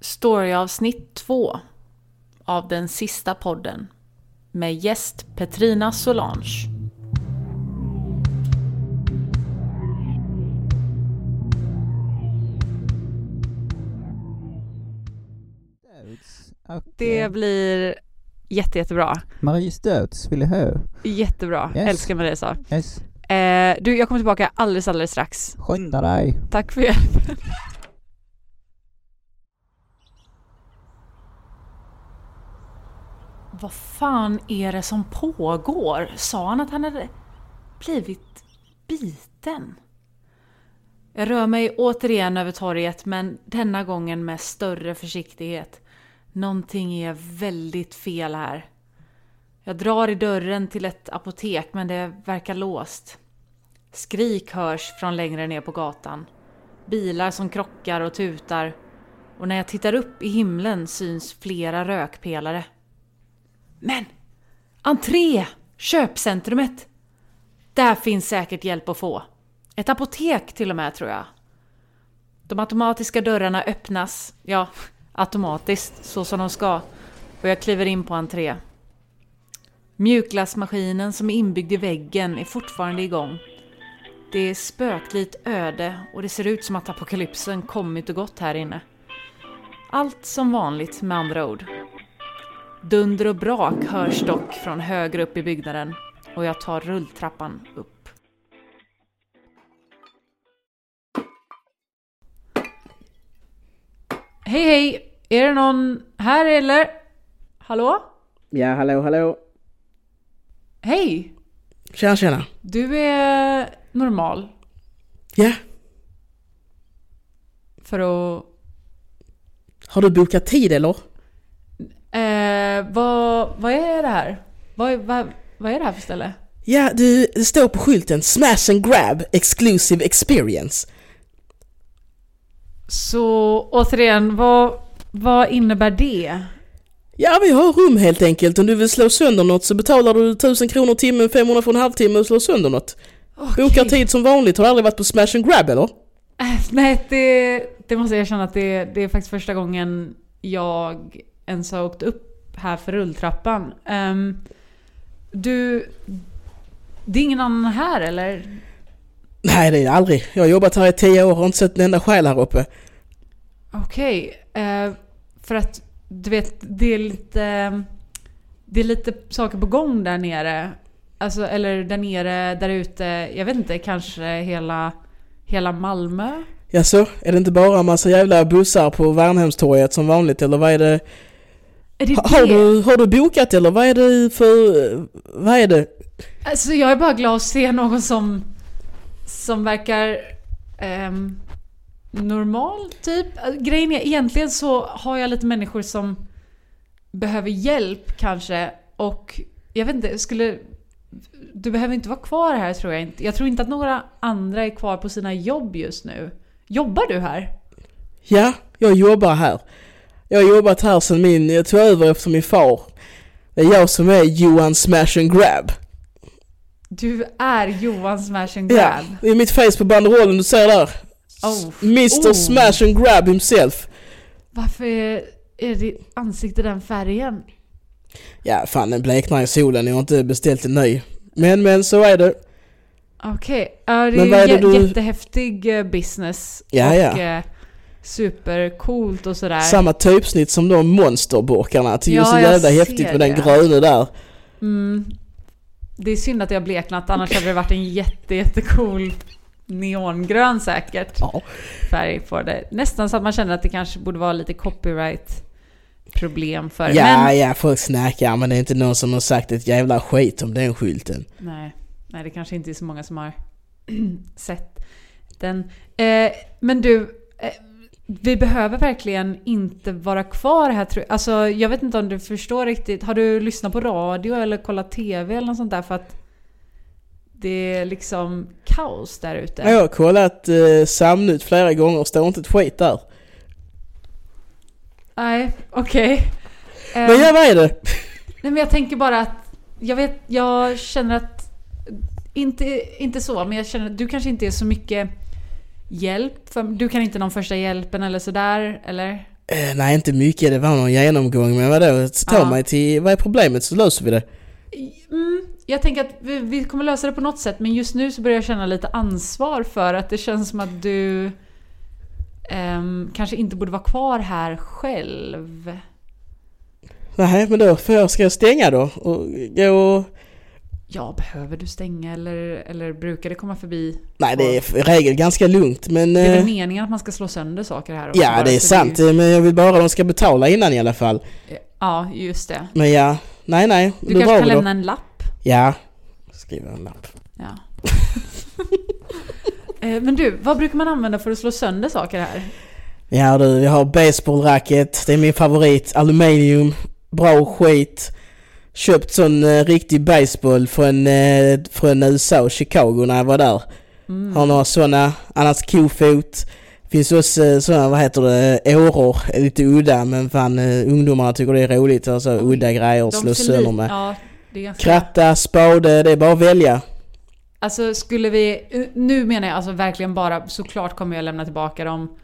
Storyavsnitt 2 av den sista podden med gäst Petrina Solange. Och, Det blir jätte, jättebra. Marie Stöts vill jag ha. Jättebra. Yes. Älskar Marisa. Yes. Eh, du, jag kommer tillbaka alldeles, alldeles strax. Skynda dig. Tack för hjälpen. Vad fan är det som pågår? Sa han att han hade blivit biten? Jag rör mig återigen över torget, men denna gången med större försiktighet. Någonting är väldigt fel här. Jag drar i dörren till ett apotek, men det verkar låst. Skrik hörs från längre ner på gatan. Bilar som krockar och tutar. Och när jag tittar upp i himlen syns flera rökpelare. Men! Entré! Köpcentrumet! Där finns säkert hjälp att få. Ett apotek till och med tror jag. De automatiska dörrarna öppnas, ja, automatiskt, så som de ska. Och jag kliver in på entré. Mjukglassmaskinen som är inbyggd i väggen är fortfarande igång. Det är spöklikt öde och det ser ut som att apokalypsen kommit och gått här inne. Allt som vanligt med andra ord. Dunder och brak hörs dock från högre upp i byggnaden och jag tar rulltrappan upp. Hej hej! Är det någon här eller? Hallå? Ja, hallå, hallå. Hej! Tjena, tjena. Du är normal Ja, för att... har du bokat tid eller? Eh, vad, vad är det här? Vad, vad, vad är det här för ställe? Ja, du, det står på skylten Smash and Grab Exclusive Experience. Så återigen, vad, vad innebär det? Ja, vi har rum helt enkelt. Om du vill slå sönder något så betalar du 1000 kronor timmen, 500 för en halvtimme och slår sönder något. Okej. Bokar tid som vanligt. Har du aldrig varit på Smash and Grab eller? Eh, Nej, det, det måste jag erkänna att det, det är faktiskt första gången jag ens har åkt upp här för rulltrappan. Ehm, du, det är ingen annan här eller? Nej, det är aldrig. Jag har jobbat här i 10 år och har inte sett en enda själ här uppe. Okej, eh, för att du vet, det är lite... Det är lite saker på gång där nere. Alltså, eller där nere, där ute. Jag vet inte, kanske hela, hela Malmö? Jaså, är det inte bara en massa jävla bussar på Värnhemstorget som vanligt eller vad är det? Har du, har du bokat eller vad är det för... Vad är det? Alltså jag är bara glad att se någon som, som verkar ehm, normal typ. Grejen är egentligen så har jag lite människor som behöver hjälp kanske och jag vet inte, skulle... Du behöver inte vara kvar här tror jag inte. Jag tror inte att några andra är kvar på sina jobb just nu. Jobbar du här? Ja, jag jobbar här. Jag har jobbat här sedan min, jag tog över efter min far. Det är jag som är Johan Smash and Grab. Du är Johan Smash and Ja, Grab. det är mitt face på banderollen du ser där. Oh. Mr Oh. Smash and Grab himself. Varför är, är ditt ansikte den färgen? Ja, fan den bleknar i solen, jag har inte beställt en ny. Men, men så är det. Okej, ja, det Men är ju det jä- du- jättehäftig eh, business. Ja, och ja. Supercoolt och sådär. Samma typsnitt som de monsterburkarna. Det är ju Ja, så jag jävla ser häftigt med den det. gröna där. Mm. Det är synd att jag bleknat, annars hade det varit en jätte, jättecool neongrön säkert Ja. färg på det. Nästan så att man känner att det kanske borde vara lite copyright problem för Ja, Men ja, folk snackar men det är inte någon som har sagt ett jävla skit om den skylten. nej, nej, det kanske inte är så många som har sett den. Eh, men du, eh, vi behöver verkligen inte vara kvar här tror jag. Alltså, jag vet inte om du förstår riktigt. Har du lyssnat på radio eller kollat TV eller något sånt där? För att det är liksom kaos där ute. Jag har kollat eh, Samnytt flera gånger och står inte ett skit där. Nej, okej. Men Ehm, ja, vad är det? Nej men jag tänker bara att jag vet, jag känner att inte, inte så, men jag känner att du kanske inte är så mycket hjälp. För, du kan inte någon första hjälpen eller sådär, eller? Eh, nej, inte mycket. Det var någon genomgång. Men vadå? Ta Ja. mig till... Vad är problemet så löser vi det. Mm, jag tänker att vi, vi kommer lösa det på något sätt, men just nu så börjar jag känna lite ansvar för att det känns som att du ehm, kanske inte borde vara kvar här själv. Nej, men då får jag, ska jag stänga då? Och gå och... Ja, behöver du stänga eller, eller brukar det komma förbi? Nej, det är i regel ganska lugnt men... Det är väl eh, meningen att man ska slå sönder saker här också Ja, det är sant. ju- eh, Men jag vill bara att de ska betala innan i alla fall. Ja, just det. Men ja, nej nej. Du kanske kan då. lämna en lapp? Ja. Skriva en lapp. Ja. Eh, Men du, vad brukar man använda för att slå sönder saker här? Ja du, vi har baseballracket. Det är min favorit. Aluminium. Bra skit. Köpt sån eh, riktig baseball från, eh, från USA, Chicago när jag var där. Mm. Har några såna. Annars kofot. Finns också eh, såna, vad heter det, åror. Lite udda men fan eh, ungdomarna tycker det är roligt. Alltså udda grejer att slå sönder med. Ja, ganska... Kratta, spade, det är bara att välja. Alltså skulle vi... Nu menar jag alltså verkligen bara, såklart kommer jag lämna tillbaka dem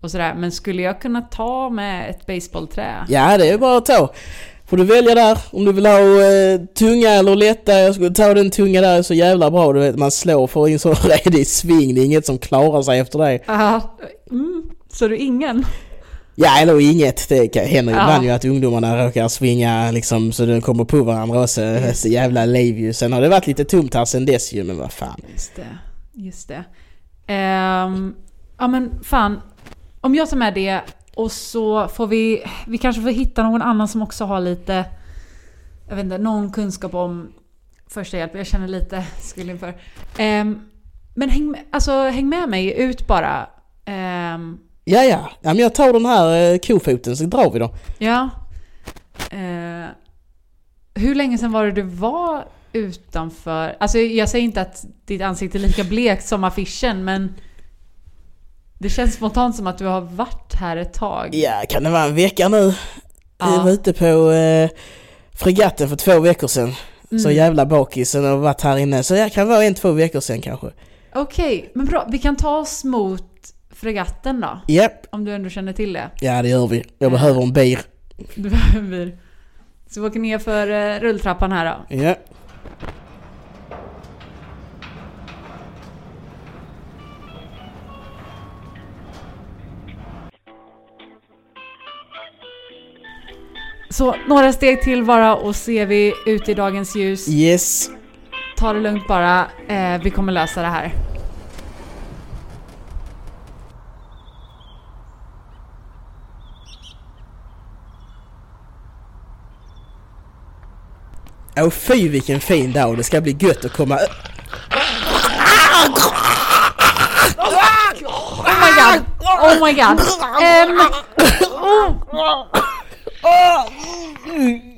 och sådär, men skulle jag kunna ta med ett baseballträ? Ja, det är bara att ta. Får du välja där om du vill ha eh, tunga eller lätta. Jag skulle ta den tunga där, är så jävla bra. Du vet, man slår för en sån redig sving. Det är inget som klarar sig efter det. Mm, så du ingen? Ja, eller inget. Det händer ju Ja. ibland ju att ungdomarna råkar svinga liksom så de kommer på varandra. Det är Så jävla liv ju. Sen har det varit lite tomt här sen dess ju, men vad fan. Just det, just det. Ehm, ja men fan, om jag tar med det och så får vi, vi kanske får hitta någon annan som också har lite, jag vet inte, någon kunskap om första hjälp. Jag känner lite skuld inför. Ehm, men häng med, alltså, häng med mig ut bara. Ehm, Ja, ja. ja men jag tar den här eh, kofoten så drar vi då. ja. Eh, hur länge sedan var det du var utanför? Alltså jag säger inte att ditt ansikte är lika blekt som affischen men det känns spontant som att du har varit här ett tag. Ja, kan det vara en vecka nu? Ja. Jag var ute på eh, fregatten för två veckor sedan. Så Mm. jävla bakis och varit här inne. Så jag kan vara en, två veckor sedan kanske. Okej, men bra. Vi kan ta oss mot fregatten då. Japp, Om du ändå känner till det. ja det gör vi. Jag Ja. behöver en bil. Du behöver... Så vi åker ner för eh, rulltrappan här då. Ja. Så några steg till bara och så är vi ute i dagens ljus. Yes. Ta det lugnt bara. Eh, vi kommer lösa det här. Åh fy vilken fin dag. Det ska bli gött att komma... ö- Oh my god! Oh my god! Ehm, Mm-hmm.